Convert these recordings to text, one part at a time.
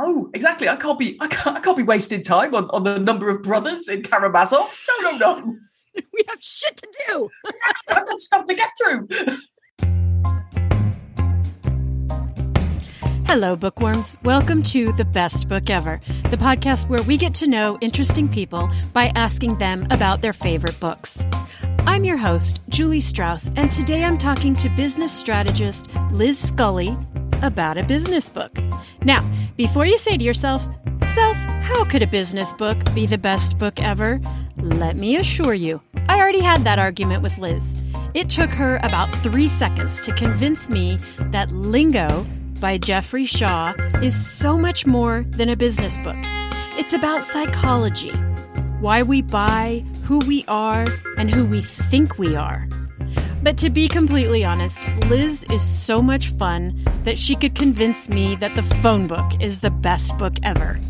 No, exactly. I can't be. I can't, I can't be wasting time on, on the number of brothers in Karamazov. No, no, no. we have shit to do. I've got stuff to get through. Hello, bookworms. Welcome to The Best Book Ever, the podcast where we get to know interesting people by asking them about their favorite books. I'm your host, Julie Strauss, and today I'm talking to business strategist Liz Scully about a business book. Now, before you say to yourself, Self, how could a business book be the best book ever? Let me assure you, I already had that argument with Liz. It took her about three seconds to convince me that Lingo by Jeffrey Shaw is so much more than a business book. It's about psychology, why we buy, who we are, and who we think we are. But to be completely honest, Liz is so much fun that she could convince me that the phone book is the best book ever.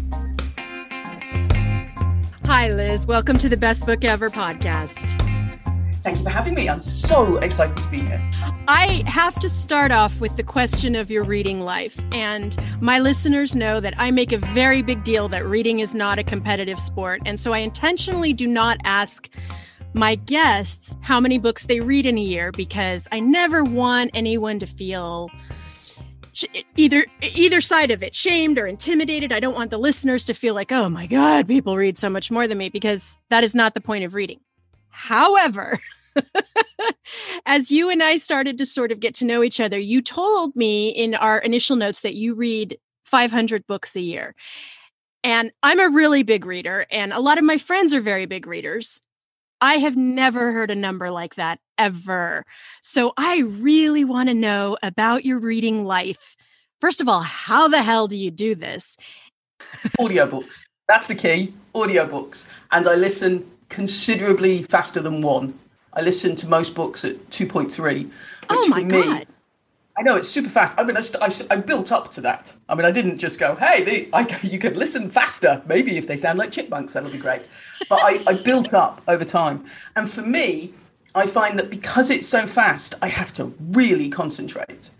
Hi, Liz. Welcome to the Best Book Ever podcast. Thank you for having me. I'm so excited to be here. I have to start off with the question of your reading life. And my listeners know that I make a very big deal that reading is not a competitive sport. And so I intentionally do not ask my guests how many books they read in a year because I never want anyone to feel either either side of it shamed or intimidated. I don't want the listeners to feel like oh my god people read so much more than me because that is not the point of reading. However as you and i started to sort of get to know each other you told me in our initial notes that you read 500 books a year. And i'm a really big reader and a lot of my friends are very big readers I have never heard a number like that ever. So I really want to know about your reading life. First of all, how the hell do you do this? Audiobooks. That's the key. Audiobooks. And I listen considerably faster than one. I listen to most books at 2.3. oh my me, God. I know it's super fast. I mean, I, I, I, built up to that. I mean, I didn't just go, "Hey, I, you could listen faster." Maybe if they sound like chipmunks, that'll be great. But I, I built up over time, and for me, I find that because it's so fast, I have to really concentrate,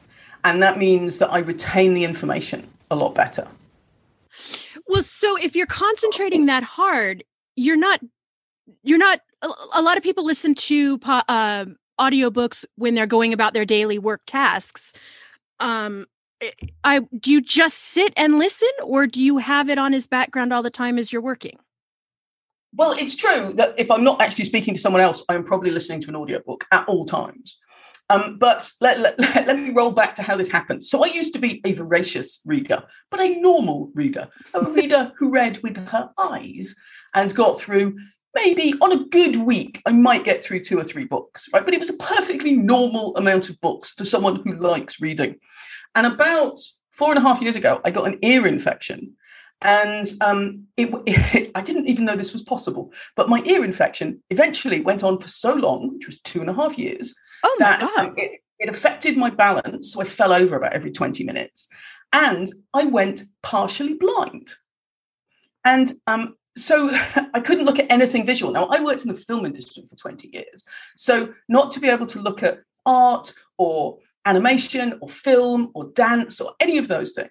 and that means that I retain the information a lot better. Well, so if you're concentrating that hard, you're not, you're not. A, lot of people listen to uh, audiobooks when they're going about their daily work tasks um eh, i do you just sit and listen or do you have it on his background all the time as you're working well it's true that if i'm not actually speaking to someone else i'm probably listening to an audiobook at all times um, but let, let, let, me roll back to how this happened. So I used to be a voracious reader, but a normal reader, a reader who read with her eyes and got through maybe on a good week, I might get through two or three books, right? But it was a perfectly normal amount of books for someone who likes reading. And about four and a half years ago, I got an ear infection. And um, it, it, I didn't even know this was possible. But my ear infection eventually went on for so long, which was two and a half years, oh that it, it affected my balance. So I fell over about every 20 minutes. And I went partially blind. And um, so I couldn't look at anything visual. Now, I worked in the film industry for 20 years. So, not to be able to look at art or animation or film or dance or any of those things.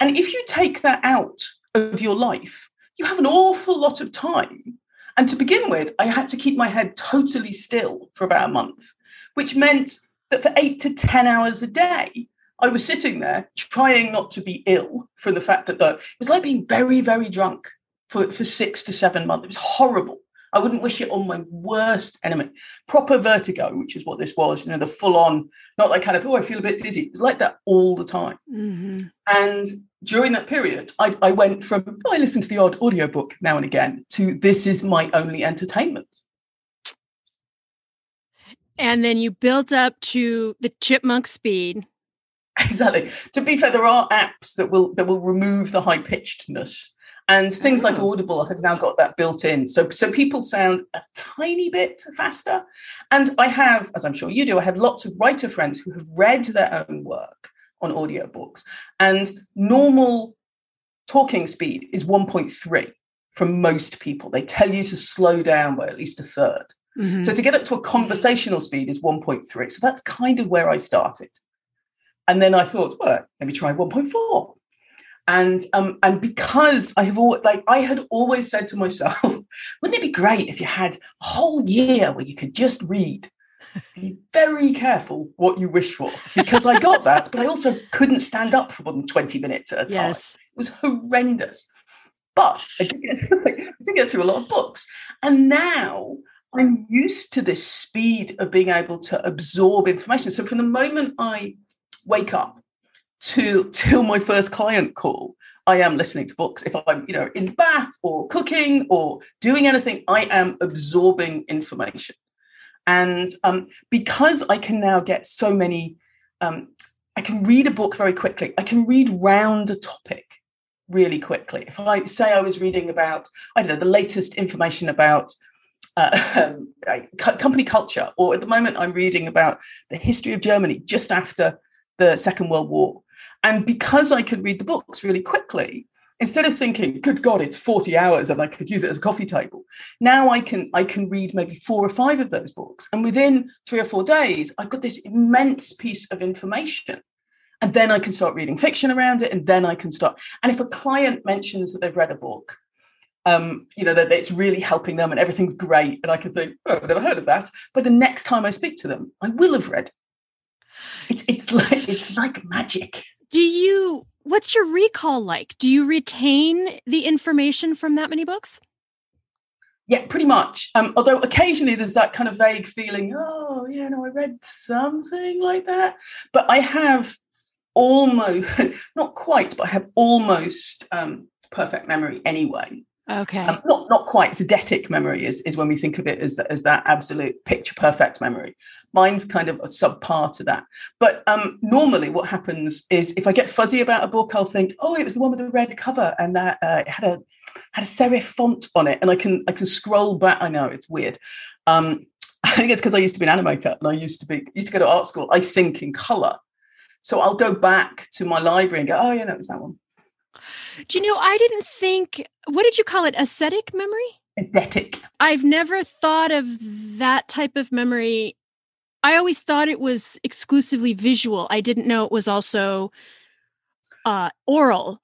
And if you take that out of your life, you have an awful lot of time. And to begin with, I had to keep my head totally still for about a month, which meant that for eight to 10 hours a day, I was sitting there trying not to be ill from the fact that the, it was like being very, very drunk for, for six to seven months. It was horrible. I wouldn't wish it on my worst enemy. Proper vertigo, which is what this was, you know, the full on, not like kind of, oh, I feel a bit dizzy. It was like that all the time. Mm-hmm. And during that period, I, I went from, oh, I listen to the odd audiobook now and again to this is my only entertainment. And then you built up to the chipmunk speed. Exactly. To be fair, there are apps that will that will remove the high pitchedness and things like Audible have now got that built in. So, so people sound a tiny bit faster. And I have, as I'm sure you do, I have lots of writer friends who have read their own work on audiobooks. And normal talking speed is 1.3 from most people. They tell you to slow down by at least a 3rd mm-hmm. So to get up to a conversational speed is 1.3. So that's kind of where I started. And then I thought, well, let me try 1.4. And um, and because I have all like I had always said to myself, wouldn't it be great if you had a whole year where you could just read? Be very careful what you wish for because I got that, but I also couldn't stand up for more than 20 minutes at a time. Yes. It was horrendous. But I did, get through, I did get through a lot of books. And now I'm used to this speed of being able to absorb information. So from the moment I wake up to till my first client call, I am listening to books. If I'm, you know, in bath or cooking or doing anything, I am absorbing information. And um, because I can now get so many, um, I can read a book very quickly. I can read round a topic really quickly. If I say I was reading about, I don't know, the latest information about uh, company culture, or at the moment I'm reading about the history of Germany just after the Second World War. And because I could read the books really quickly, instead of thinking, good God, it's 40 hours and I could use it as a coffee table, now I can I can read maybe four or five of those books. And within three or four days, I've got this immense piece of information and then I can start reading fiction around it, and then I can start. And if a client mentions that they've read a book, um, you know, that it's really helping them and everything's great, and I can think, oh, I've never heard of that. But the next time I speak to them, I will have read. It's it's like it's like magic. Do you? What's your recall like? Do you retain the information from that many books? Yeah, pretty much. Um, although occasionally there's that kind of vague feeling, oh, yeah, no, I read something like that. But I have almost not quite, but I have almost um, perfect memory anyway. Okay. Um, not not quite. Eidetic memory is, is when we think of it as, as that absolute picture perfect memory. Mine's kind of a subpart to that. But um, normally, what happens is if I get fuzzy about a book, I'll think, oh, it was the one with the red cover, and that uh, it had a had a serif font on it, and I can I can scroll back. I know it's weird. Um, I think it's because I used to be an animator, and I used to be used to go to art school. I think in color. So I'll go back to my library and go, oh, yeah, no, it was that one. Do you know, I didn't think, what did you call it? Aesthetic memory? Eidetic. I've never thought of that type of memory. I always thought it was exclusively visual. I didn't know it was also uh, oral.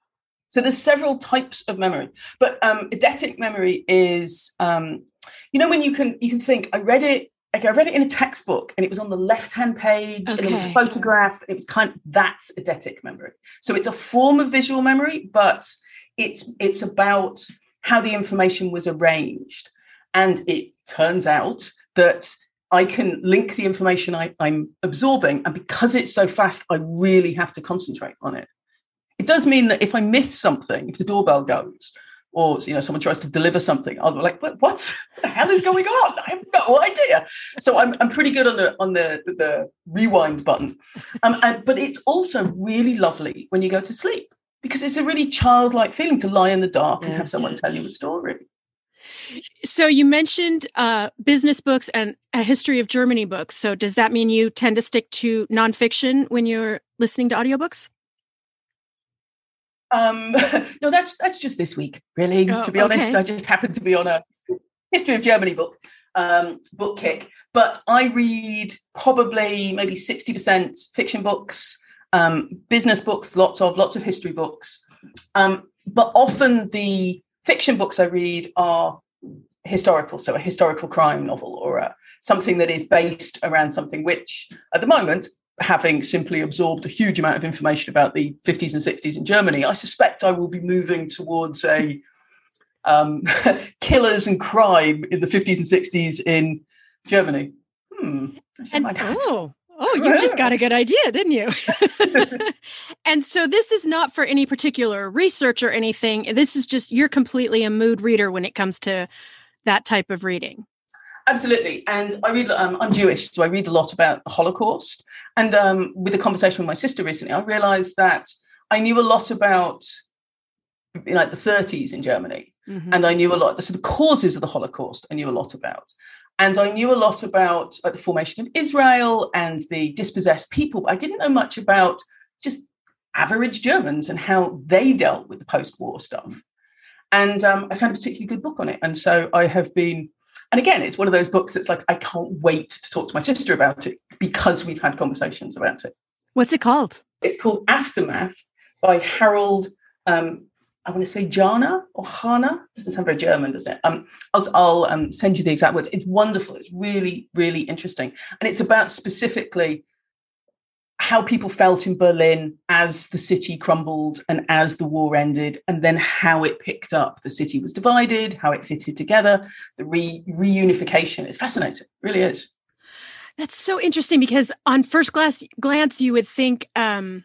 So there's several types of memory, but um, eidetic memory is, um, you know, when you can you can think, I read it like I read it in a textbook and it was on the left hand page okay. and it was a photograph. It was kind of that's eidetic memory. So it's a form of visual memory, but it's it's about how the information was arranged. And it turns out that I can link the information I, I'm absorbing, and because it's so fast, I really have to concentrate on it. It does mean that if I miss something, if the doorbell goes, or you know someone tries to deliver something i'll be like what, what the hell is going on? I have no idea. So i'm, I'm pretty good on the on the the rewind button. Um, and, but it's also really lovely when you go to sleep because it's a really childlike feeling to lie in the dark and have someone tell you a story. So you mentioned uh, business books and a history of germany books. So does that mean you tend to stick to nonfiction when you're listening to audiobooks um, no, that's that's just this week, really. Oh, to be honest, I just happened to be on a history of Germany book um, book kick. But I read probably maybe sixty percent fiction books, um, business books, lots of lots of history books. Um, but often the fiction books I read are historical, so a historical crime novel or a, something that is based around something which, at the moment, having simply absorbed a huge amount of information about the 50s and 60s in Germany, I suspect I will be moving towards a um, killers and crime in the 50s and 60s in Germany. Hmm. And, oh, oh, you just got a good idea, didn't you? and so this is not for any particular research or anything. This is just you're completely a mood reader when it comes to that type of reading. Absolutely. And I read, um, I'm Jewish, so I read a lot about the Holocaust. And um, with a conversation with my sister recently, I realized that I knew a lot about you know, like the 30s in Germany. Mm-hmm. And I knew a lot, so the causes of the Holocaust, I knew a lot about. And I knew a lot about like, the formation of Israel and the dispossessed people, but I didn't know much about just average Germans and how they dealt with the post war stuff. And um, I found a particularly good book on it. And so I have been and again, it's one of those books that's like, I can't wait to talk to my sister about it because we've had conversations about it. What's it called? It's called Aftermath by Harald um, I want to say Jana or Hana. Doesn't sound very German, does it? Um, I'll, I'll um, send you the exact words. It's wonderful. It's really, really interesting, and it's about specifically how people felt in Berlin as the city crumbled and as the war ended, and then how it picked up. The city was divided, how it fitted together, the re- reunification. It's fascinating, it really is. That's so interesting because on first glance, glance you would think um,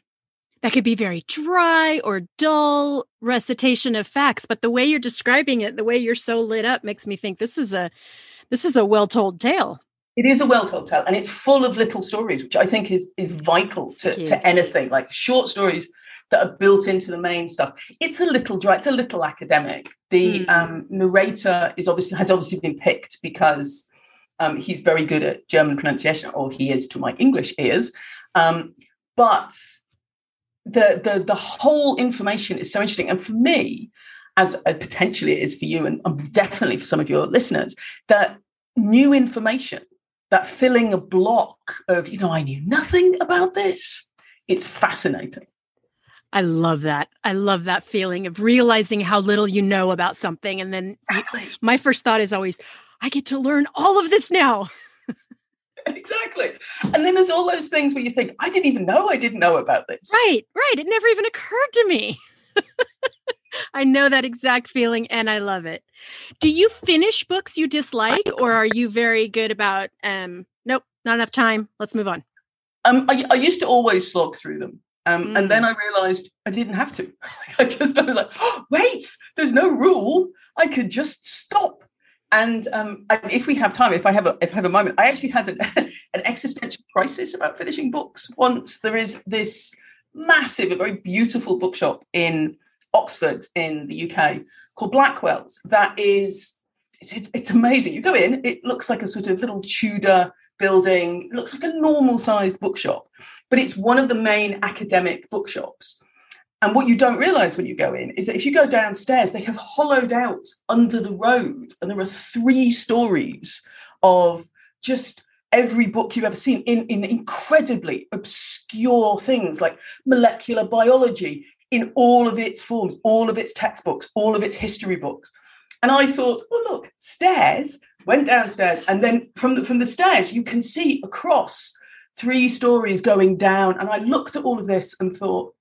that could be very dry or dull recitation of facts, but the way you're describing it, the way you're so lit up, makes me think this is a this is a well told tale. It is a told tale, and it's full of little stories, which I think is is vital to, to anything like short stories that are built into the main stuff. It's a little dry, it's a little academic. The mm. um, narrator is obviously has obviously been picked because um, he's very good at German pronunciation, or he is to my English ears. Um, but the, the the whole information is so interesting, and for me, as potentially it is for you, and definitely for some of your listeners, that new information, that filling a block of you know, I knew nothing about this. It's fascinating. I love that. I love that feeling of realizing how little you know about something. And then exactly. my first thought is always, I get to learn all of this now. exactly. And then there's all those things where you think, I didn't even know I didn't know about this. Right, right. It never even occurred to me. I know that exact feeling and I love it. Do you finish books you dislike or are you very good about um nope, not enough time. Let's move on. Um I, I used to always slog through them. Um, mm. and then mm. I realized I didn't have to. I just I was like, oh, wait, there's no rule. I could just stop and um, if we have time, if I have a if I have a moment, I actually had an, an existential crisis about finishing books. Once there is this massive, a very beautiful bookshop in Oxford in the UK called Blackwell's. That is, it's, it's amazing. You go in, it looks like a sort of little Tudor building. It looks like a normal sized bookshop, but it's one of the main academic bookshops. And what you don't realize when you go in is that if you go downstairs, they have hollowed out under the road, and there are three stories of just every book you've ever seen in, in incredibly obscure things like molecular biology in all of its forms, all of its textbooks, all of its history books. And I thought, oh, look, stairs, went downstairs. And then from the, from the stairs, you can see across three stories going down. And I looked at all of this and thought,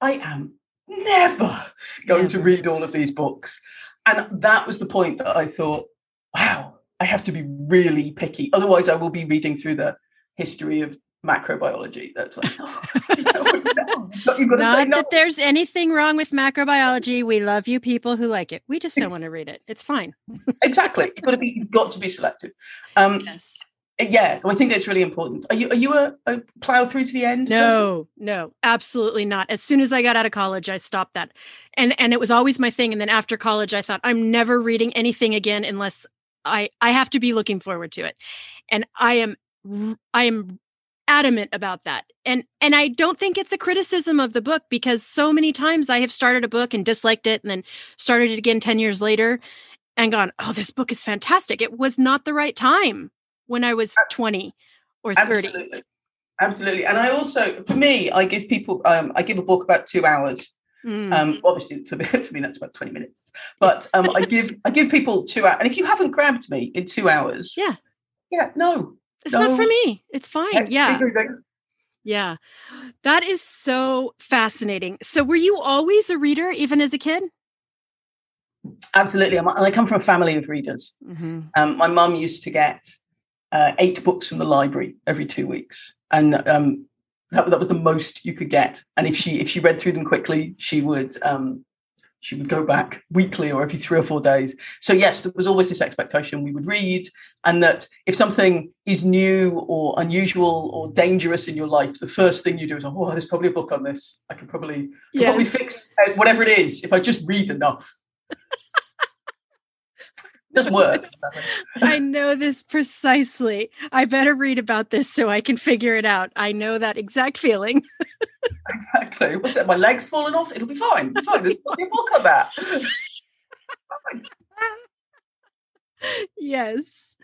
I am never going never. to read all of these books. And that was the point that I thought, wow, I have to be really picky. Otherwise, I will be reading through the history of macrobiology. That's like, oh, no. You've got to Not no. that there's anything wrong with macrobiology. We love you people who like it. We just don't want to read it. It's fine. exactly. You've got to be. You've got to be selective. Um, yes yeah i think that's really important are you are you a, a plow through to the end no person? no absolutely not as soon as i got out of college i stopped that and and it was always my thing and then after college i thought i'm never reading anything again unless i i have to be looking forward to it and i am i am adamant about that and and i don't think it's a criticism of the book because so many times i have started a book and disliked it and then started it again 10 years later and gone oh this book is fantastic it was not the right time when I was 20 or 30. Absolutely. Absolutely. And I also, for me, I give people, um, I give a book about two hours. Mm. Um, obviously, for me, for me, that's about 20 minutes. But um, I give I give people two hours. And if you haven't grabbed me in two hours, yeah, yeah, no, it's no. not for me. It's fine. Yeah. Yeah. That is so fascinating. So, were you always a reader, even as a kid? Absolutely. And I come from a family of readers. Mm-hmm. Um, my mum used to get uh, eight books from the library every two weeks, and um, that, that was the most you could get. And if she if she read through them quickly, she would um, she would go back weekly or every three or four days. So yes, there was always this expectation we would read, and that if something is new or unusual or dangerous in your life, the first thing you do is, oh, there's probably a book on this. I can probably yes. probably fix uh, whatever it is if I just read enough doesn't work. I know this precisely. I better read about this so I can figure it out. I know that exact feeling. exactly. What's that? My leg's falling off? It'll be fine. It'll be fine. There's a book on that. yes.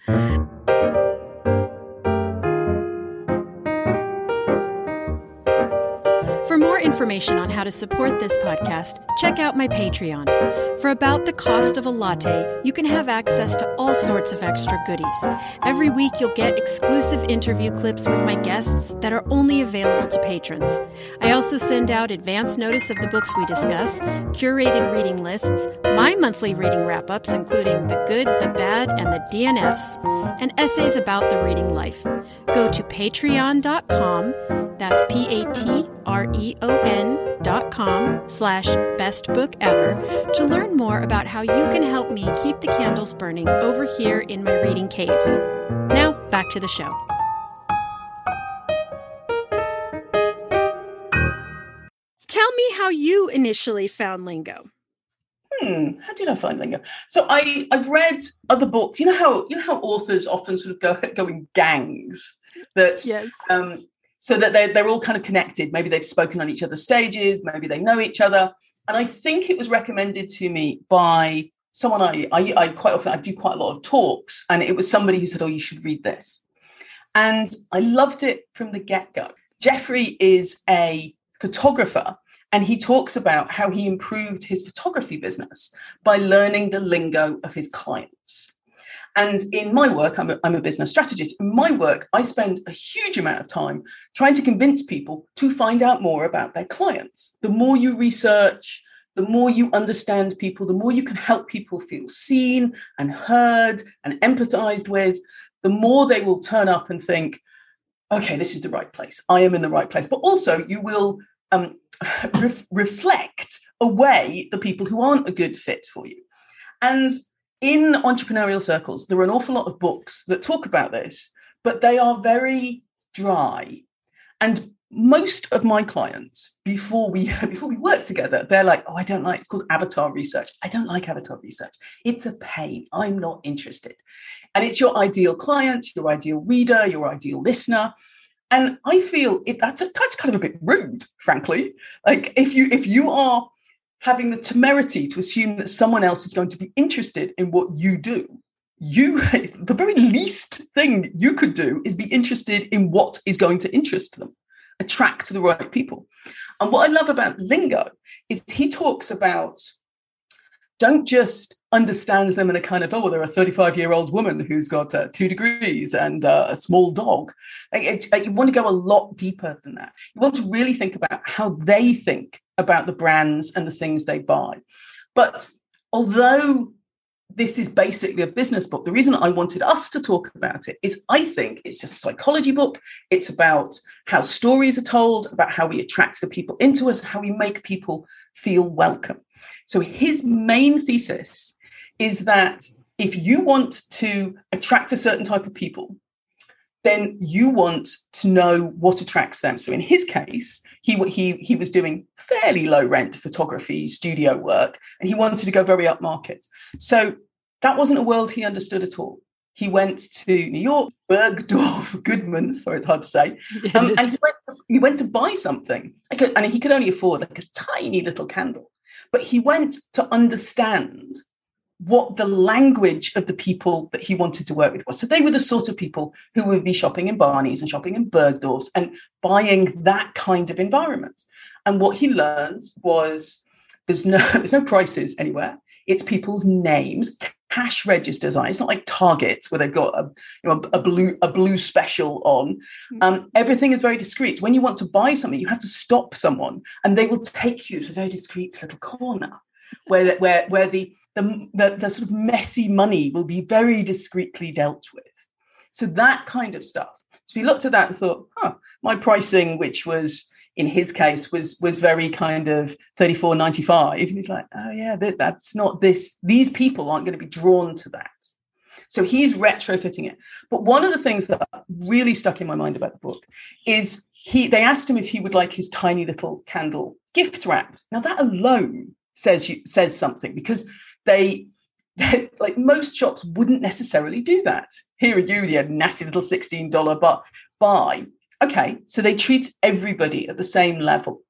For more information on how to support this podcast, check out my Patreon. For about the cost of a latte, you can have access to all sorts of extra goodies. Every week, you'll get exclusive interview clips with my guests that are only available to patrons. I also send out advance notice of the books we discuss, curated reading lists, my monthly reading wrap ups, including the good, the bad, and the DNFs, and essays about the reading life. Go to patreon.com, that's P A T R E O N dot com slash best book ever to learn more about how you can help me keep the candles burning over here in my reading cave. Now, back to the show. Tell me how you initially found Lingo. Hmm, how did I find Lingo? So I I've read other books. You know how you know how authors often sort of go go in gangs that Yes. um, so that they're, they're all kind of connected. Maybe they've spoken on each other's stages, maybe they know each other. And I think it was recommended to me by someone I, I, I quite often, I do quite a lot of talks, and it was somebody who said, Oh, you should read this. And I loved it from the get go. Jeffrey is a photographer, and he talks about how he improved his photography business by learning the lingo of his clients. And in my work, I'm a, I'm a business strategist. In my work, I spend a huge amount of time trying to convince people to find out more about their clients. The more you research, the more you understand people, the more you can help people feel seen and heard and empathized with, the more they will turn up and think, okay, this is the right place. I am in the right place. But also, you will um, ref- reflect away the people who aren't a good fit for you. And in entrepreneurial circles, there are an awful lot of books that talk about this, but they are very dry. And most of my clients, before we before we work together, they're like, "Oh, I don't like." It's called avatar research. I don't like avatar research. It's a pain. I'm not interested. And it's your ideal client, your ideal reader, your ideal listener. And I feel it, that's a, that's kind of a bit rude, frankly. Like if you if you are having the temerity to assume that someone else is going to be interested in what you do, you the very least thing you could do is be interested in what is going to interest them, attract the right people. And what I love about Lingo is he talks about don't just understand them in a kind of oh well, they're a 35 year old woman who's got uh, two degrees and uh, a small dog. You want to go a lot deeper than that. You want to really think about how they think about the brands and the things they buy. But although this is basically a business book the reason i wanted us to talk about it is i think it's just a psychology book. It's about how stories are told about how we attract the people into us how we make people feel welcome. So his main thesis is that if you want to attract a certain type of people, then you want to know what attracts them. So in his case, he he he was doing fairly low rent photography studio work, and he wanted to go very upmarket. So that wasn't a world he understood at all. He went to New York, Bergdorf Goodman, sorry, it's hard to say, um, and he went, he went to buy something, like a- and he could only afford like a tiny little candle. But he went to understand what the language of the people that he wanted to work with was. So they were the sort of people who would be shopping in Barney's and shopping in Bergdorf's and buying that kind of environment. And what he learned was there's no there's no prices anywhere. It's people's names, cash registers on. It's not like Target where they've got a you know a blue a blue special on. Um, everything is very discreet. When you want to buy something, you have to stop someone, and they will take you to a very discreet little corner where where where the the, the, the sort of messy money will be very discreetly dealt with. So that kind of stuff. So we looked at that and thought, huh, my pricing, which was in his case was was very kind of 34.95 and he's like oh yeah that, that's not this these people aren't going to be drawn to that so he's retrofitting it but one of the things that really stuck in my mind about the book is he they asked him if he would like his tiny little candle gift wrapped now that alone says says something because they like most shops wouldn't necessarily do that. Here are you, the nasty little $16 but buy. Okay, so they treat everybody at the same level.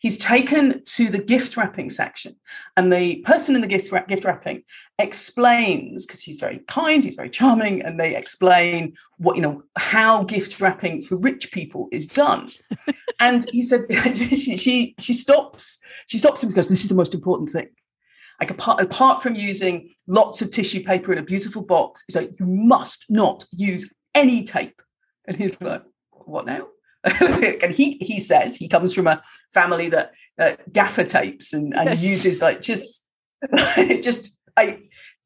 He's taken to the gift wrapping section, and the person in the gift, gift wrapping explains because he's very kind, he's very charming, and they explain what you know how gift wrapping for rich people is done. and he said she, she she stops she stops him and goes, "This is the most important thing." Like apart, apart from using lots of tissue paper in a beautiful box, so you must not use any tape. And he's like, "What now?" and he he says he comes from a family that uh, gaffer tapes and, and yes. uses like just just I,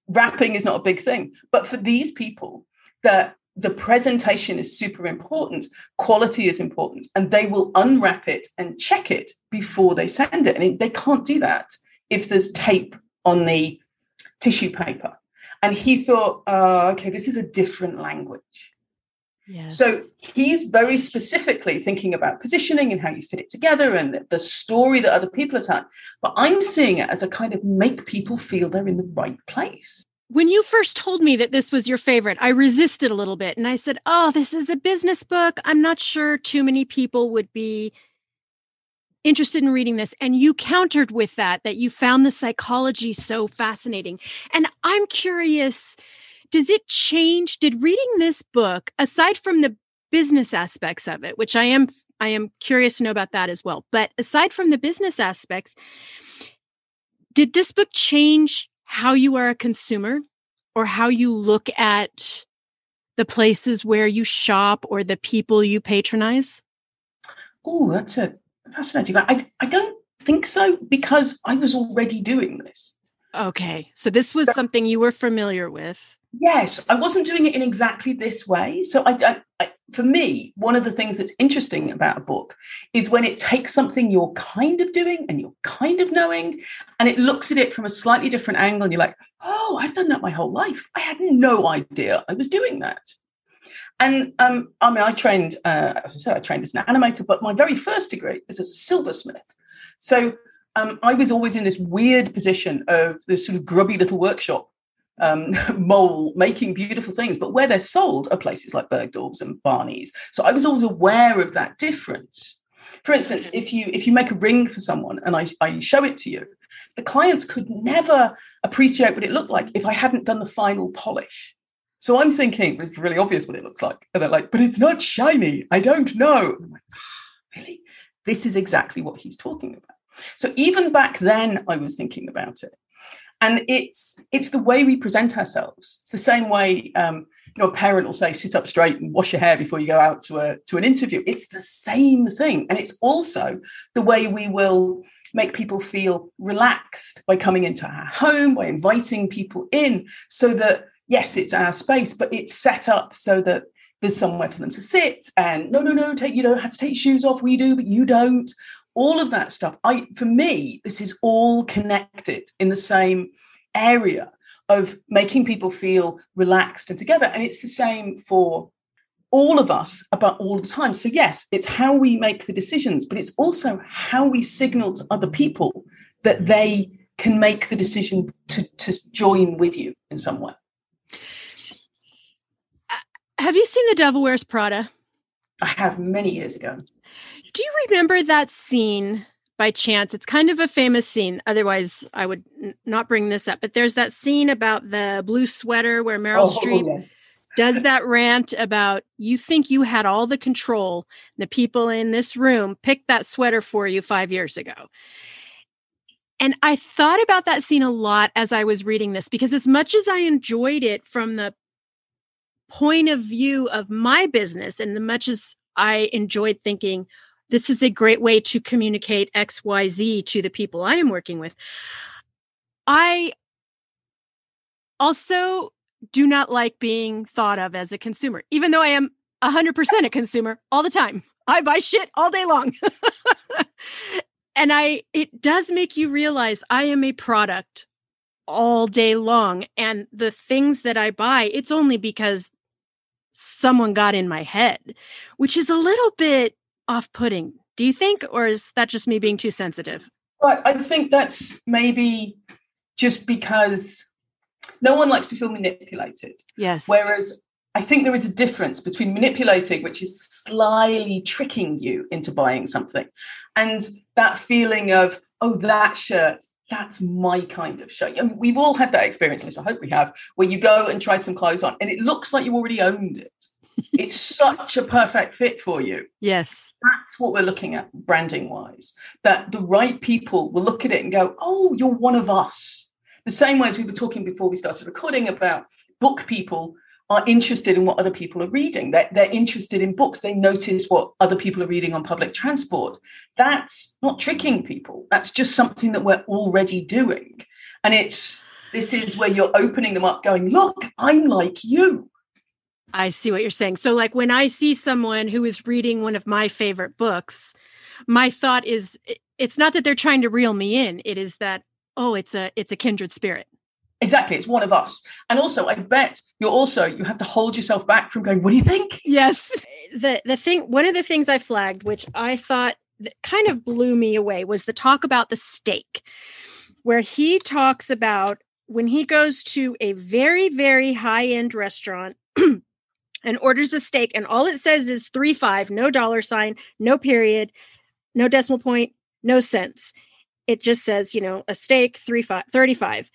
wrapping is not a big thing but for these people that the presentation is super important quality is important and they will unwrap it and check it before they send it and they can't do that if there's tape on the tissue paper and he thought oh, okay this is a different language Yes. So he's very specifically thinking about positioning and how you fit it together and the story that other people are telling. But I'm seeing it as a kind of make people feel they're in the right place. When you first told me that this was your favorite, I resisted a little bit and I said, Oh, this is a business book. I'm not sure too many people would be interested in reading this. And you countered with that, that you found the psychology so fascinating. And I'm curious does it change did reading this book aside from the business aspects of it which i am i am curious to know about that as well but aside from the business aspects did this book change how you are a consumer or how you look at the places where you shop or the people you patronize oh that's a fascinating I, I don't think so because i was already doing this okay so this was something you were familiar with Yes, I wasn't doing it in exactly this way. So, I, I, I, for me, one of the things that's interesting about a book is when it takes something you're kind of doing and you're kind of knowing, and it looks at it from a slightly different angle, and you're like, "Oh, I've done that my whole life. I had no idea I was doing that." And um, I mean, I trained, uh, as I said, I trained as an animator, but my very first degree is as a silversmith. So um, I was always in this weird position of this sort of grubby little workshop um, mole making beautiful things, but where they're sold are places like Bergdorf's and Barney's. So I was always aware of that difference. For instance, if you if you make a ring for someone and I, I show it to you, the clients could never appreciate what it looked like if I hadn't done the final polish. So I'm thinking it's really obvious what it looks like, and they're like, "But it's not shiny. I don't know." I'm like, oh, "Really? This is exactly what he's talking about." So even back then, I was thinking about it and it's it's the way we present ourselves it's the same way um, you know a parent will say sit up straight and wash your hair before you go out to a to an interview it's the same thing and it's also the way we will make people feel relaxed by coming into our home by inviting people in so that yes it's our space but it's set up so that there's somewhere for them to sit and no no no take you don't have to take shoes off we do but you don't. All of that stuff. I for me this is all connected in the same area of making people feel relaxed and together and it's the same for all of us about all the time. So yes it's how we make the decisions but it's also how we signal to other people that they can make the decision to, to join with you in some way have you seen the devil wears prada i have many years ago do you remember that scene by chance? It's kind of a famous scene. Otherwise, I would n- not bring this up. But there's that scene about the blue sweater where Meryl oh, Streep yes. does that rant about you think you had all the control. The people in this room picked that sweater for you five years ago. And I thought about that scene a lot as I was reading this because, as much as I enjoyed it from the point of view of my business, and much as I enjoyed thinking, this is a great way to communicate xyz to the people i am working with i also do not like being thought of as a consumer even though i am 100% a consumer all the time. I buy shit all day long. And i it does make you realize i am a product all day long and the things that i buy it's only because someone got in my head which is a little bit off putting, do you think? Or is that just me being too sensitive? Well, I think that's maybe just because no one likes to feel manipulated. Yes. Whereas I think there is a difference between manipulating, which is slyly tricking you into buying something, and that feeling of, oh, that shirt, that's my kind of. And we've all had that experience, at least I hope we have, where you go and try some clothes on and it looks like you already owned it. it's such a perfect fit for you. Yes. That's what we're looking at branding wise. That the right people will look at it and go, oh, you're one of us. The same way as we were talking before we started recording about book people are interested in what other people are reading. They're, they're interested in books. They notice what other people are reading on public transport. That's not tricking people. That's just something that we're already doing. And it's this is where you're opening them up, going, look, I'm like you. I see what you're saying. So, like when I see someone who is reading one of my favorite books, my thought is it's not that they're trying to reel me in. It is that, oh, it's a it's a kindred spirit Exactly, it's one of us. And also, I bet you're also you have to hold yourself back from going, "What do you think?" Yes. The the thing one of the things I flagged which I thought kind of blew me away was the talk about the steak where he talks about when he goes to a very very high-end restaurant and orders a steak and all it says is 3 5 no dollar sign no period no decimal point no cents it just says you know a steak 3 5 35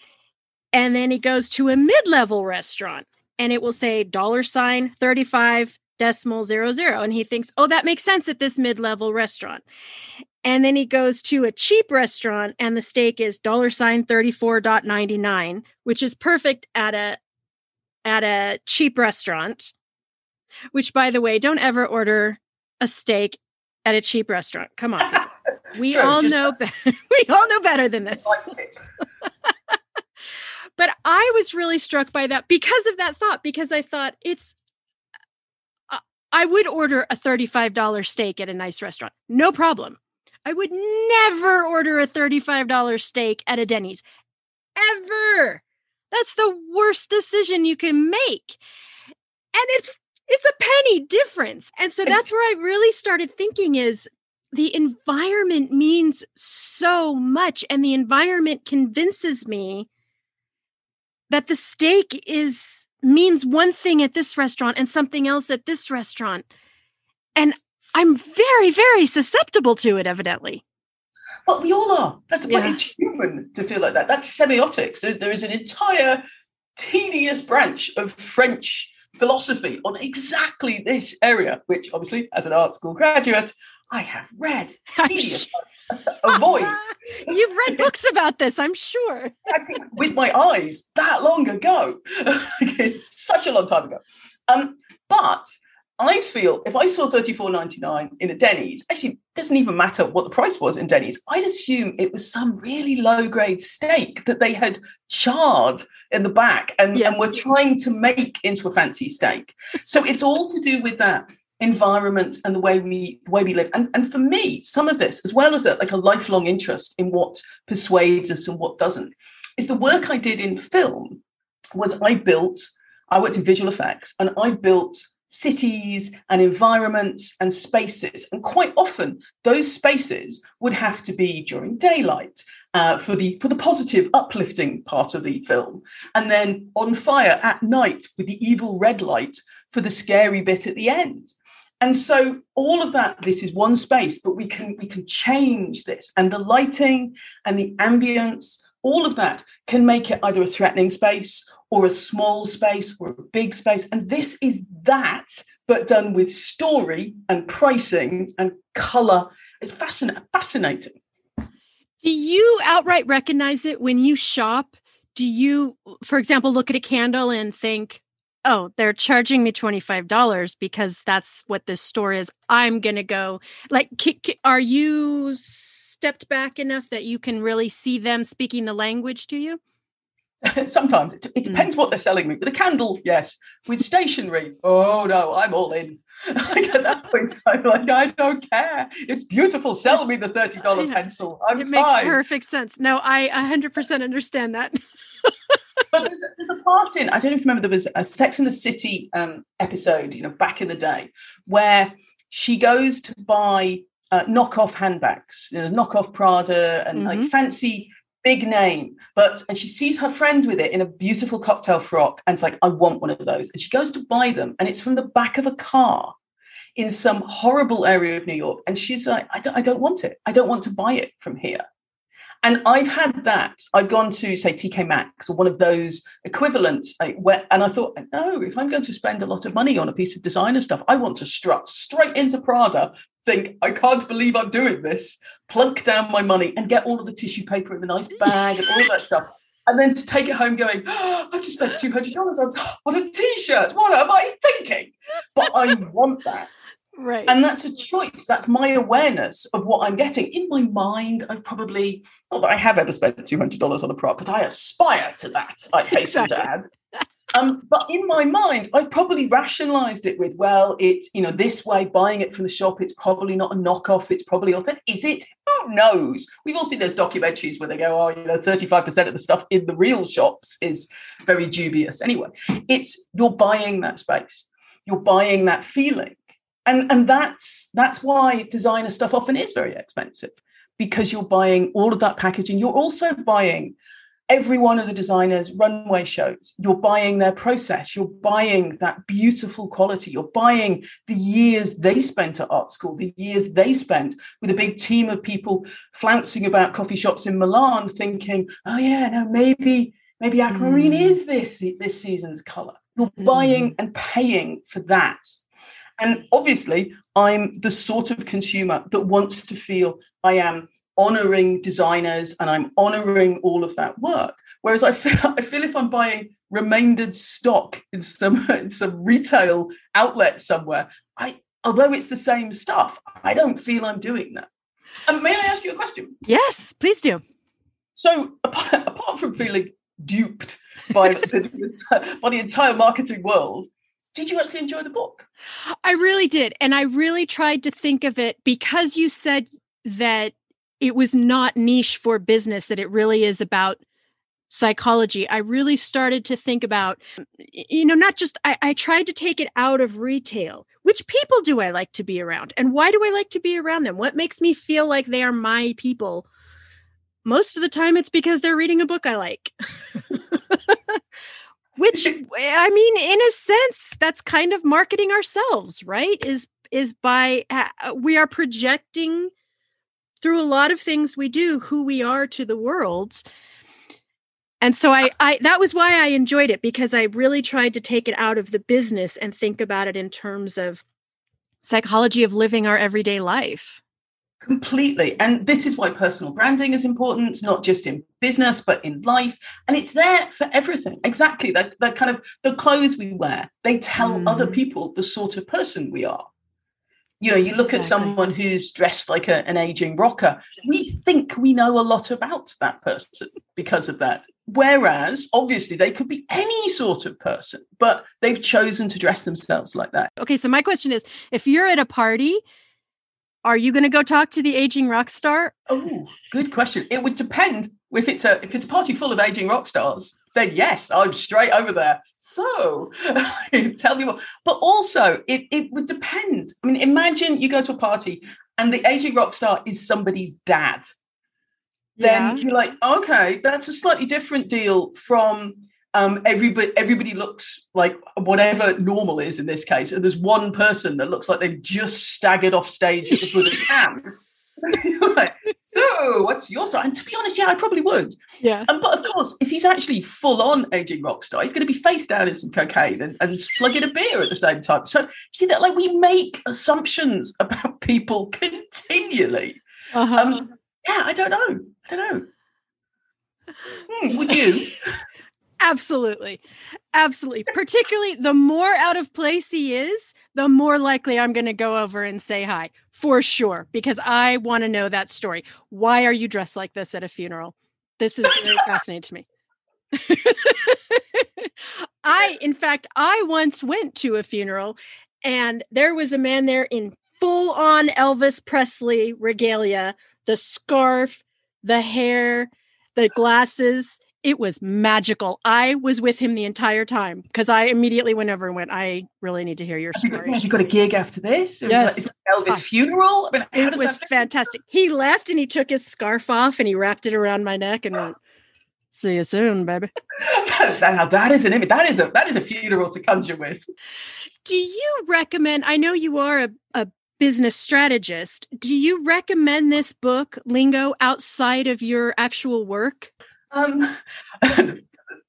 and then he goes to a mid-level restaurant and it will say dollar sign 35 decimal zero zero. And he thinks, oh, that makes sense at this mid-level restaurant. And then he goes to a cheap restaurant and the steak is dollar sign 34.99, which is perfect at a at a cheap restaurant. Which by the way, don't ever order a steak at a cheap restaurant. Come on. We True, all know better. we all know better than this. But I was really struck by that because of that thought, because I thought it's, uh, I would order a $35 steak at a nice restaurant. No problem. I would never order a $35 steak at a Denny's ever. That's the worst decision you can make. And it's it's a penny difference. And so that's where I really started thinking is the environment means so much and the environment convinces me that the steak is means one thing at this restaurant and something else at this restaurant. And I'm very, very susceptible to it, evidently. Well, we all are. That's the point. Yeah. It's human to feel like that. That's semiotics. There, there is an entire tedious branch of French philosophy on exactly this area, which obviously, as an art school graduate, I have read. Tedious avoid. You've read books about this, I'm sure. with my eyes that long ago. such a long time ago. Um, but I feel if I saw 34.99 in a Denny's, actually it doesn't even matter what the price was in Denny's. I'd assume it was some really low grade steak that they had charred in the back and, yes. and were trying to make into a fancy steak. So it's all to do with that environment and the way we the way we live. And, and for me some of this as well as a, like a lifelong interest in what persuades us and what doesn't is the work i did in film was i built i worked in visual effects and i built cities and environments and spaces. And quite often those spaces would have to be during daylight uh, for the for the positive uplifting part of the film. And then on fire at night with the evil red light for the scary bit at the end and so all of that this is one space but we can we can change this. And the lighting and the ambience all of that can make it either a threatening space or a small space or a big space. And this is that but done with story and pricing and color. It's fascinating fascinating. Do you outright recognize it when you shop? Do you for example look at a candle and think oh, they're charging me $25 because that's what this store is. I'm going to go. Like, are you stepped back enough that you can really see them speaking the language to you? Sometimes it, it mm. depends mm. what they're selling me. With a candle, yes. With stationery, oh no, I'm all in. like at that point, I'm like, I don't care. It's beautiful. Sell me the thirty dollar yeah. pencil. I'm it fine. makes perfect sense. No, I 100 percent understand that. But there's, there's, a part in I don't know if you remember there was a Sex in the City um, episode, you know, back in the day, where she goes to buy uh, knockoff handbags, you know, knockoff Prada and mm-hmm. like fancy big name, but and she sees her friend with it in a beautiful cocktail frock, and it's like, I want one of those. And she goes to buy them, and it's from the back of a car in some horrible area of New York. And she's like, I don't, I don't want it. I don't want to buy it from here. And I've had that. I've gone to, say, TK Maxx or one of those equivalents. Uh, where, and I thought, no, if I'm going to spend a lot of money on a piece of designer stuff, I want to strut straight into Prada, think, I can't believe I'm doing this, plunk down my money and get all of the tissue paper in the nice bag and all that stuff. And then to take it home going, oh, I've just spent $200 on, on a t shirt. What am I thinking? But I want that. Right. And that's a choice. That's my awareness of what I'm getting. In my mind, I've probably, not that I have ever spent $200 on a prop, but I aspire to that, I hasten exactly. to add. Um, but in my mind, I've probably rationalized it with, well, it's, you know, this way, buying it from the shop, it's probably not a knockoff, it's probably authentic. Is it? Who knows? We've all seen those documentaries where they go, oh, you know, 35% of the stuff in the real shops is very dubious. Anyway, it's you're buying that space, you're buying that feeling and and that's that's why designer stuff often is very expensive because you're buying all of that packaging. You're also buying every one of the designers runway shows. You're buying their process. You're buying that beautiful quality. You're buying the years they spent at art school the years they spent with a big team of people flouncing about coffee shops in milan thinking oh yeah no maybe maybe aquamarine mm. is this this season's color you're mm. buying and paying for that and obviously, I'm the sort of consumer that wants to feel I am honoring designers and I'm honoring all of that work. Whereas I feel, I feel if I'm buying remaindered stock in some, in some retail outlet somewhere, I although it's the same stuff, I don't feel I'm doing that. And may I ask you a question? Yes, please do. So apart, apart from feeling duped by the, by the entire marketing world, did you actually enjoy the book? I really did. And I really tried to think of it because you said that it was not niche for business, that it really is about psychology. I really started to think about, mm, you know, not just, I, I tried to take it out of retail. Which people do I like to be around? And why do I like to be around them? What makes me feel like they are my people? Most of the time, it's because they're reading a book I like. which eh, i mean in a sense that's kind of marketing ourselves right? Is is by uh, uh, we are projecting through a lot of things we do who we are to the world. And so I, uh I that was why i enjoyed it because i really tried to take it out of the business and think about it in terms of psychology of living our everyday life Completely. And this is why personal branding is important, not just in business, but in life. And it's there for everything. Exactly. That, that kind of the clothes we wear, they tell mm. other people the sort of person we are. You know, you look exactly. at someone who's dressed like a, an aging rocker, we think we know a lot about that person because of that. Whereas, obviously, they could be any sort of person, but they've chosen to dress themselves like that. Okay, so my question is if you're at a party are you going to go talk to the aging rock star? Oh, good question. It would depend if it's a if it's a party full of aging rock stars. Then yes, I'm straight over there. So tell me what. But also, it it would depend. I mean, imagine you go to a party and the aging rock star is somebody's dad. Then yeah. you're like, okay, that's a slightly different deal from um, everybody everybody looks like whatever normal is in this case, and there's one person that looks like they've just staggered off stage at the foot of the cam. like, so what's your style? And to be honest, yeah, I probably would. Yeah. Um, but of course, if he's actually full on aging rock star, he's going to be face down in some cocaine and, and slugging a beer at the same time. So see that like we make assumptions about people continually. Uh-huh. Um, yeah, I don't know. I don't know. Hmm, would you? Absolutely. Absolutely. Particularly the more out of place he is, the more likely I'm going to go over and say hi for sure, because I want to know that story. Why are you dressed like this at a funeral? This is very fascinating to me. I, in fact, I once went to a funeral and there was a man there in full on Elvis Presley regalia, the scarf, the hair, the glasses it was magical. I was with him the entire time because I immediately went over and went, I really need to hear your story. Have you, you got a gig after this? It yes. Was like, Elvis' ah. funeral? I mean, it was fantastic. He left and he took his scarf off and he wrapped it around my neck and went, See you soon, baby. now that is an image. That is a that is a funeral to conjure with. Do you recommend? I know you are a, a business strategist. Do you recommend this book, Lingo, outside of your actual work? Um,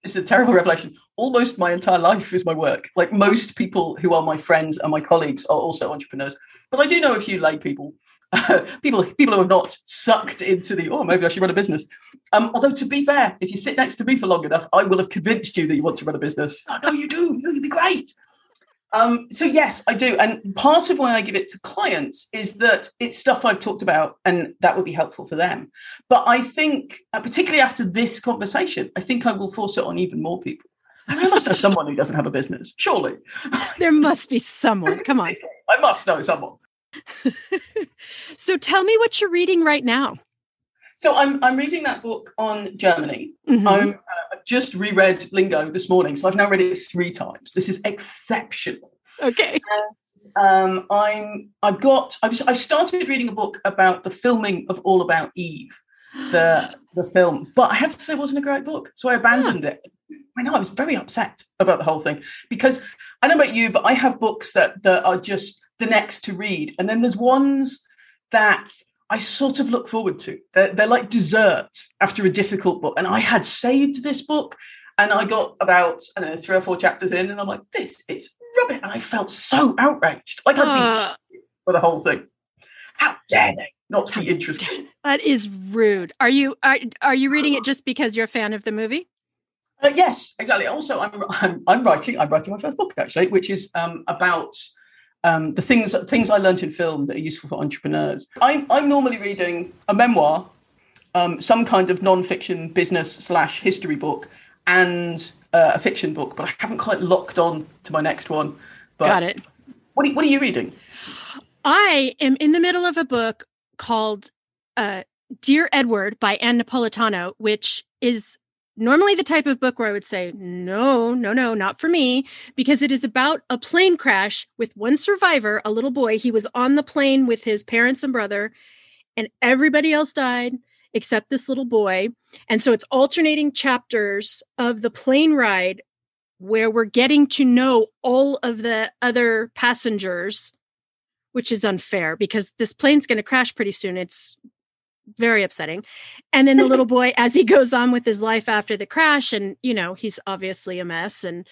it's a terrible revelation. Almost my entire life is my work. Like most people who are my friends and my colleagues are also entrepreneurs. But I do know a few lay people, people people who are not sucked into the oh maybe I should run a business. Um, although to be fair, if you sit next to me for long enough, I will have convinced you that you want to run a business. Oh, no, you do. You'd be great. Um, so yes, I do, and part of why I give it to clients is that it's stuff I've talked about, and that would be helpful for them. But I think, uh, particularly after this conversation, I think I will force it on even more people. And I must know someone who doesn't have a business, surely. There must be someone. Come on, I must know someone. so tell me what you're reading right now. So I'm I'm reading that book on Germany. Mm-hmm. I'm uh, just reread Lingo this morning, so I've now read it three times. This is exceptional. Okay. And, um, I'm I've got I, was, I started reading a book about the filming of All About Eve, the the film, but I have to say it wasn't a great book, so I abandoned yeah. it. I know I was very upset about the whole thing because I don't know about you, but I have books that that are just the next to read, and then there's ones that I sort of look forward to. They're, they're like dessert after a difficult book. And I had saved this book and I got about, I don't know, three or four chapters in and I'm like, this is rubbish. And I felt so outraged. Like I'd uh, for the whole thing. How dare they not be interested? That is rude. Are you are, are you reading it just because you're a fan of the movie? Uh, yes, exactly. Also, I'm, I'm, I'm writing I'm writing my first book actually, which is um, about um, the things things I learned in film that are useful for entrepreneurs. I'm, I'm normally reading a memoir, um, some kind of non-fiction business slash history book, and uh, a fiction book, but I haven't quite locked on to my next one. But Got it. What are, what are you reading? I am in the middle of a book called uh, Dear Edward by Ann Napolitano, which is normally the type of book where I would say, no, no, no, not for me, because it is about a plane crash with one survivor, a little boy. He was on the plane with his parents and brother, and everybody else died except this little boy. And so it's alternating chapters of the plane ride where we're getting to know all of the other passengers, which is unfair because this plane's going to crash pretty soon. It's very upsetting. And then the little boy, as he goes on with his life after the crash, and you know, he's obviously a mess. And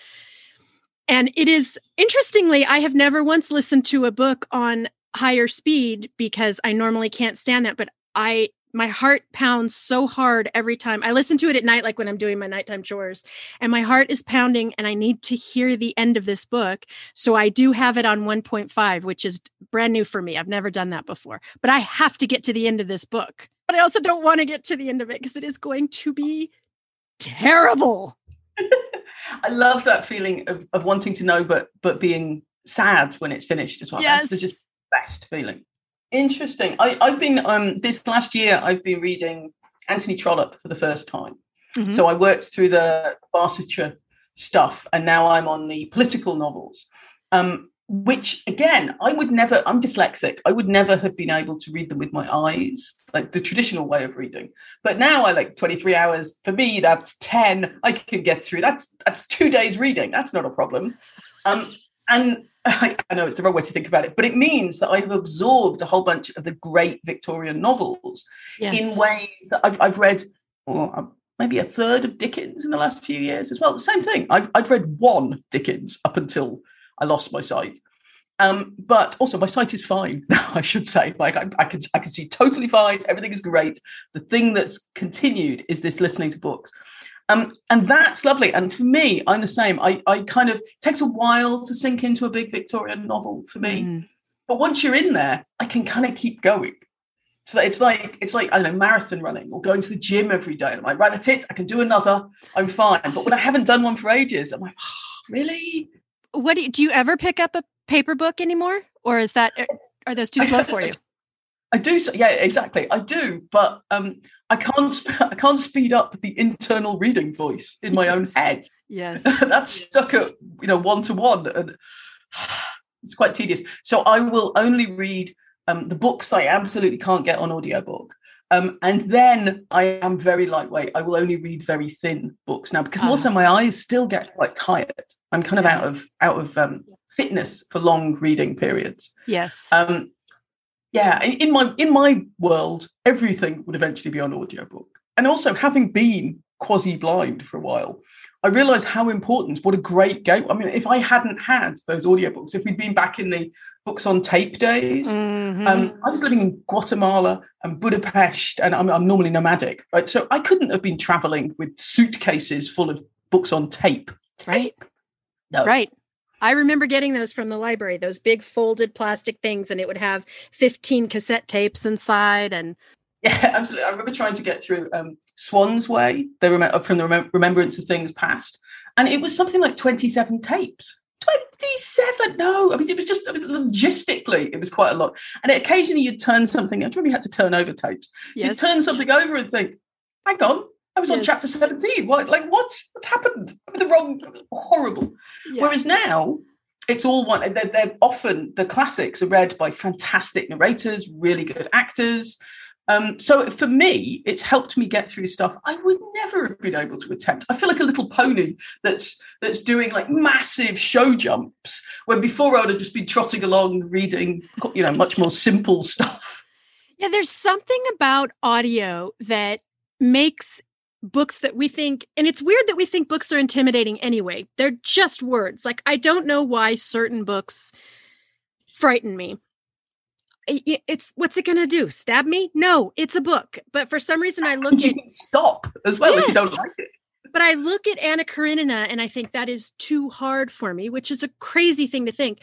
and it is interestingly, I have never once listened to a book on higher speed because I normally can't stand that. But I my heart pounds so hard every time I listen to it at night, like when I'm doing my nighttime chores, and my heart is pounding, and I need to hear the end of this book. So I do have it on 1.5, which is brand new for me. I've never done that before, but I have to get to the end of this book but I also don't want to get to the end of it because it is going to be terrible. I love that feeling of, of wanting to know, but but being sad when it's finished as well. Yes. That's the just best feeling. Interesting. I, I've been um this last year I've been reading Anthony Trollope for the first time. Mm-hmm. So I worked through the Barsetshire stuff and now I'm on the political novels. Um, which again i would never i'm dyslexic i would never have been able to read them with my eyes like the traditional way of reading but now i like 23 hours for me that's 10 i can get through that's that's two days reading that's not a problem um and I, know it's the wrong way to think about it but it means that i've absorbed a whole bunch of the great victorian novels yes. in ways that i've, I've read well, maybe a third of dickens in the last few years as well the same thing i've, I've read one dickens up until I lost my sight. Um, but also my sight is fine now, I should say. Like I, I can I can see totally fine. Everything is great. The thing that's continued is this listening to books. Um, and that's lovely. And for me, I'm the same. I, I kind of takes a while to sink into a big Victorian novel for me. Mm. But once you're in there, I can kind of keep going. So it's like it's like I don't know marathon running or going to the gym every day. And I'm like, right, that's it. I can do another. I'm fine. But when I haven't done one for ages, I'm like, oh, really? what do you, do you ever pick up a paper book anymore or is that are those too slow for you I do. Yeah, exactly. I do, but um, I can't. Sp- I can't speed up the internal reading voice in my own head. Yes, that's stuck at you know one to one, and it's quite tedious. So I will only read um, the books that I absolutely can't get on audiobook. Um, and then I am very lightweight. I will only read very thin books now because uh-huh. also my eyes still get quite tired. I'm kind of out of out of um, fitness for long reading periods. Yes. Um, yeah, in my in my world, everything would eventually be on audiobook. And also, having been quasi blind for a while, I realized how important, what a great go. I mean, if I hadn't had those audiobooks, if we'd been back in the books on tape days, mm-hmm. um, I was living in Guatemala and Budapest, and I'm, I'm normally nomadic, right? So I couldn't have been traveling with suitcases full of books on tape. Right. No. Right. I remember getting those from the library, those big folded plastic things, and it would have 15 cassette tapes inside. And yeah, absolutely. I remember trying to get through um, Swann's Way, the rem- from the Rem- Remembrance of Things Past, and it was something like 27 tapes. 27 no i mean it was just I mean, logistically it was quite a lot and occasionally you'd turn something i really had to turn over tapes yes. you'd turn something over and think hang on I was yes. on chapter 17. What, like, what's, what's happened? I'm the wrong, horrible. Yeah. Whereas now, it's all one. They're, they're, often the classics are read by fantastic narrators, really good actors. Um, so for me, it's helped me get through stuff I would never have been able to attempt. I feel like a little pony that's that's doing like massive show jumps where before I would have just been trotting along reading, you know, much more simple stuff. Yeah, there's something about audio that makes books that we think and it's weird that we think books are intimidating anyway. They're just words. Like i don't know why certain books frighten me. It's what's it going to do? Stab me? No it's a book. But for some reason i look and you at can stop as well yes. if you don't like it. But i look at anna karenina and i think that is too hard for me which is a crazy thing to think.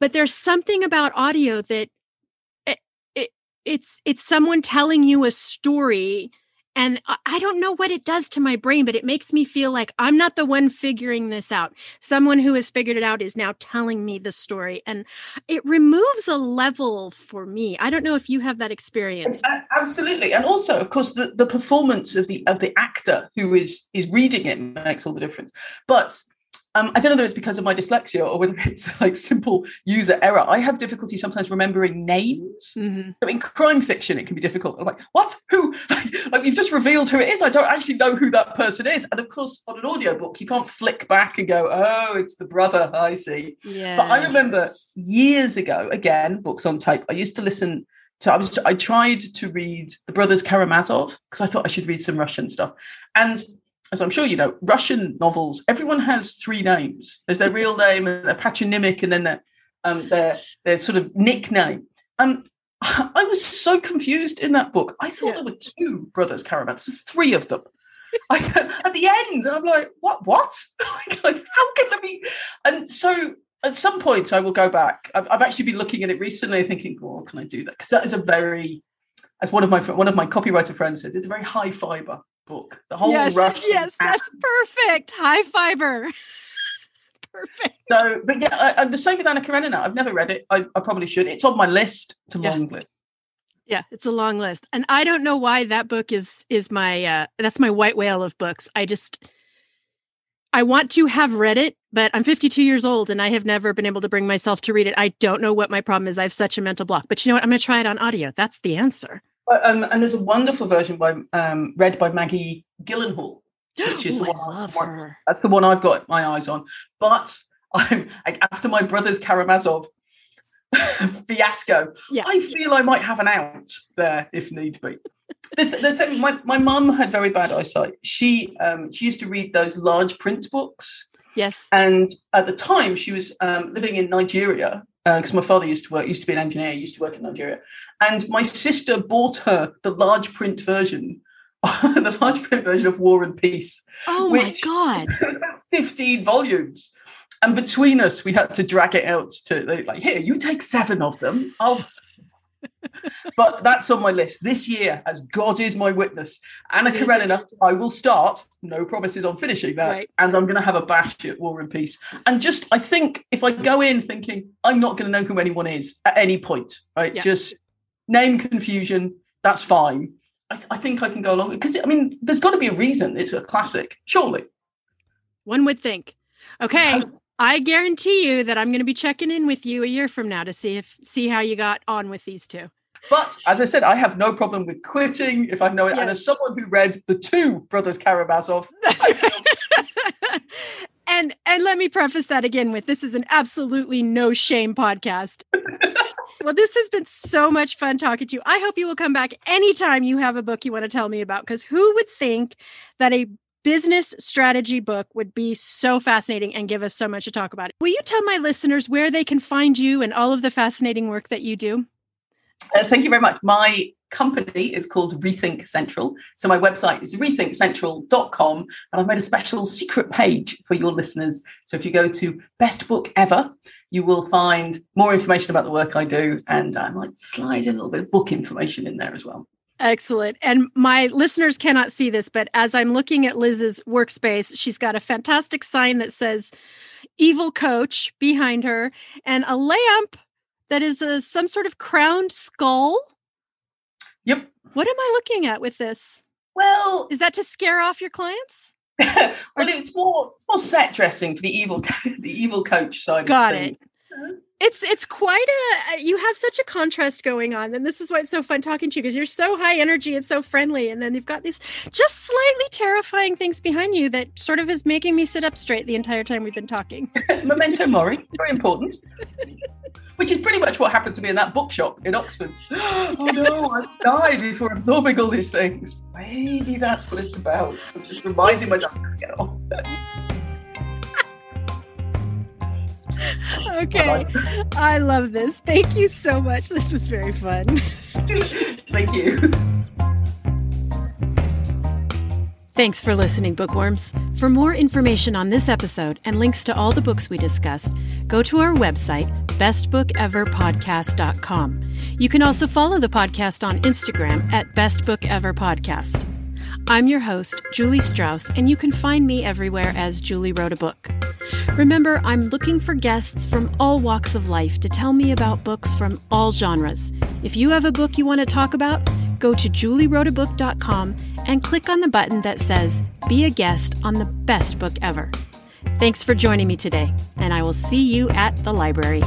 But there's something about audio that it, it, it's it's someone telling you a story and I don't know what it does to my brain, but it makes me feel like I'm not the one figuring this out. Someone who has figured it out is now telling me the story. And it removes a level for me. I don't know if you have that experience. Absolutely. And also, of course, the, the performance of the of the actor who is is reading it makes all the difference. But um, I don't know whether it's because of my dyslexia or whether it's like simple user error. I have difficulty sometimes remembering names. Mm-hmm. So in crime fiction, it can be difficult. I'm like, what? Who? like you've just revealed who it is. I don't actually know who that person is. And of course, on an audiobook, you can't flick back and go, oh, it's the brother. I see. Yes. But I remember years ago, again, books on tape. I used to listen to. I was. I tried to read the Brothers Karamazov because I thought I should read some Russian stuff, and as I'm sure you know, Russian novels, everyone has three names. There's their real name and their patronymic, and then their um, their their sort of nickname. Um, I was so confused in that book. I thought yeah. there were two brothers Karamazov, three of them. I, at the end, I'm like, what? What? like, how can there be? And so at some point, I will go back. I've, I've actually been looking at it recently, thinking, "Oh, can I do that?" Because that is a very, as one of my one of my copywriter friends said, it's a very high fiber book. The whole yes, Russian yes, that's perfect. High fiber. perfect. So, but yeah, I, am the same with Anna Karenina. I've never read it. I, I, probably should. It's on my list. It's a yeah. long list. Yeah, it's a long list, and I don't know why that book is is my uh that's my white whale of books. I just I want to have read it, but I'm 52 years old and I have never been able to bring myself to read it. I don't know what my problem is. I have such a mental block. But you know what? I'm going to try it on audio. That's the answer. Um, and there's a wonderful version by um, read by Maggie Gyllenhaal, which is Ooh, the one, i one that's the one I've got my eyes on. But I'm like, after my Brothers Karamazov fiasco, yeah. I feel I might have an out there if need be. this, this, my my mum had very bad eyesight. She um, she used to read those large print books. Yes. And at the time, she was um, living in Nigeria because uh, my father used to work, used to be an engineer, used to work in Nigeria. And my sister bought her the large print version, the large print version of War and Peace. Oh my God. 15 volumes. And between us, we had to drag it out to like, here, you take seven of them. I'll but that's on my list this year, as God is my witness. Anna Karenina, I will start. No promises on finishing that, right. and I'm going to have a bash at War and Peace. And just, I think if I go in thinking I'm not going to know who anyone is at any point, right? Yeah. Just name confusion, that's fine. I, th- I think I can go along because I mean, there's got to be a reason it's a classic, surely. One would think. Okay, I guarantee you that I'm going to be checking in with you a year from now to see if see how you got on with these two. But as I said, I have no problem with quitting if I know it. Yes. And as someone who read the two Brothers Karamazov, that's right. and and let me preface that again with this is an absolutely no shame podcast. well, this has been so much fun talking to you. I hope you will come back anytime you have a book you want to tell me about because who would think that a business strategy book would be so fascinating and give us so much to talk about. Will you tell my listeners where they can find you and all of the fascinating work that you do? Uh, thank you very much. My company is called Rethink Central. So my website is rethinkcentral.com and I've made a special secret page for your listeners. So if you go to best book ever, you will find more information about the work I do and I might slide in a little bit of book information in there as well. Excellent. And my listeners cannot see this, but as I'm looking at Liz's workspace, she's got a fantastic sign that says evil coach behind her and a lamp that is a, some sort of crowned skull. Yep. What am I looking at with this? Well, is that to scare off your clients? well, it's more it's more set dressing for the evil the evil coach side. Got it. It's it's quite a uh, you have such a contrast going on and this is why it's so fun talking to you because you're so high energy and so friendly and then you've got these just slightly terrifying things behind you that sort of is making me sit up straight the entire time we've been talking. Memento mori very important. Which is pretty much what happened to me in that bookshop in oxford. Oh no i died before absorbing all these things. Maybe that's what it's about. I'm just reminding myself to get on okay. I love this. Thank you so much. This was very fun. Thank you. Thanks for listening, bookworms. For more information on this episode and links to all the books we discussed, go to our website, bestbookeverpodcast.com. You can also follow the podcast on Instagram at bestbookeverpodcast. I'm your host, Julie Strauss, and you can find me everywhere as Julie Wrote a Book. Remember, I'm looking for guests from all walks of life to tell me about books from all genres. If you have a book you want to talk about, go to juliewroteabook.com and click on the button that says Be a Guest on the Best Book Ever. Thanks for joining me today, and I will see you at the library.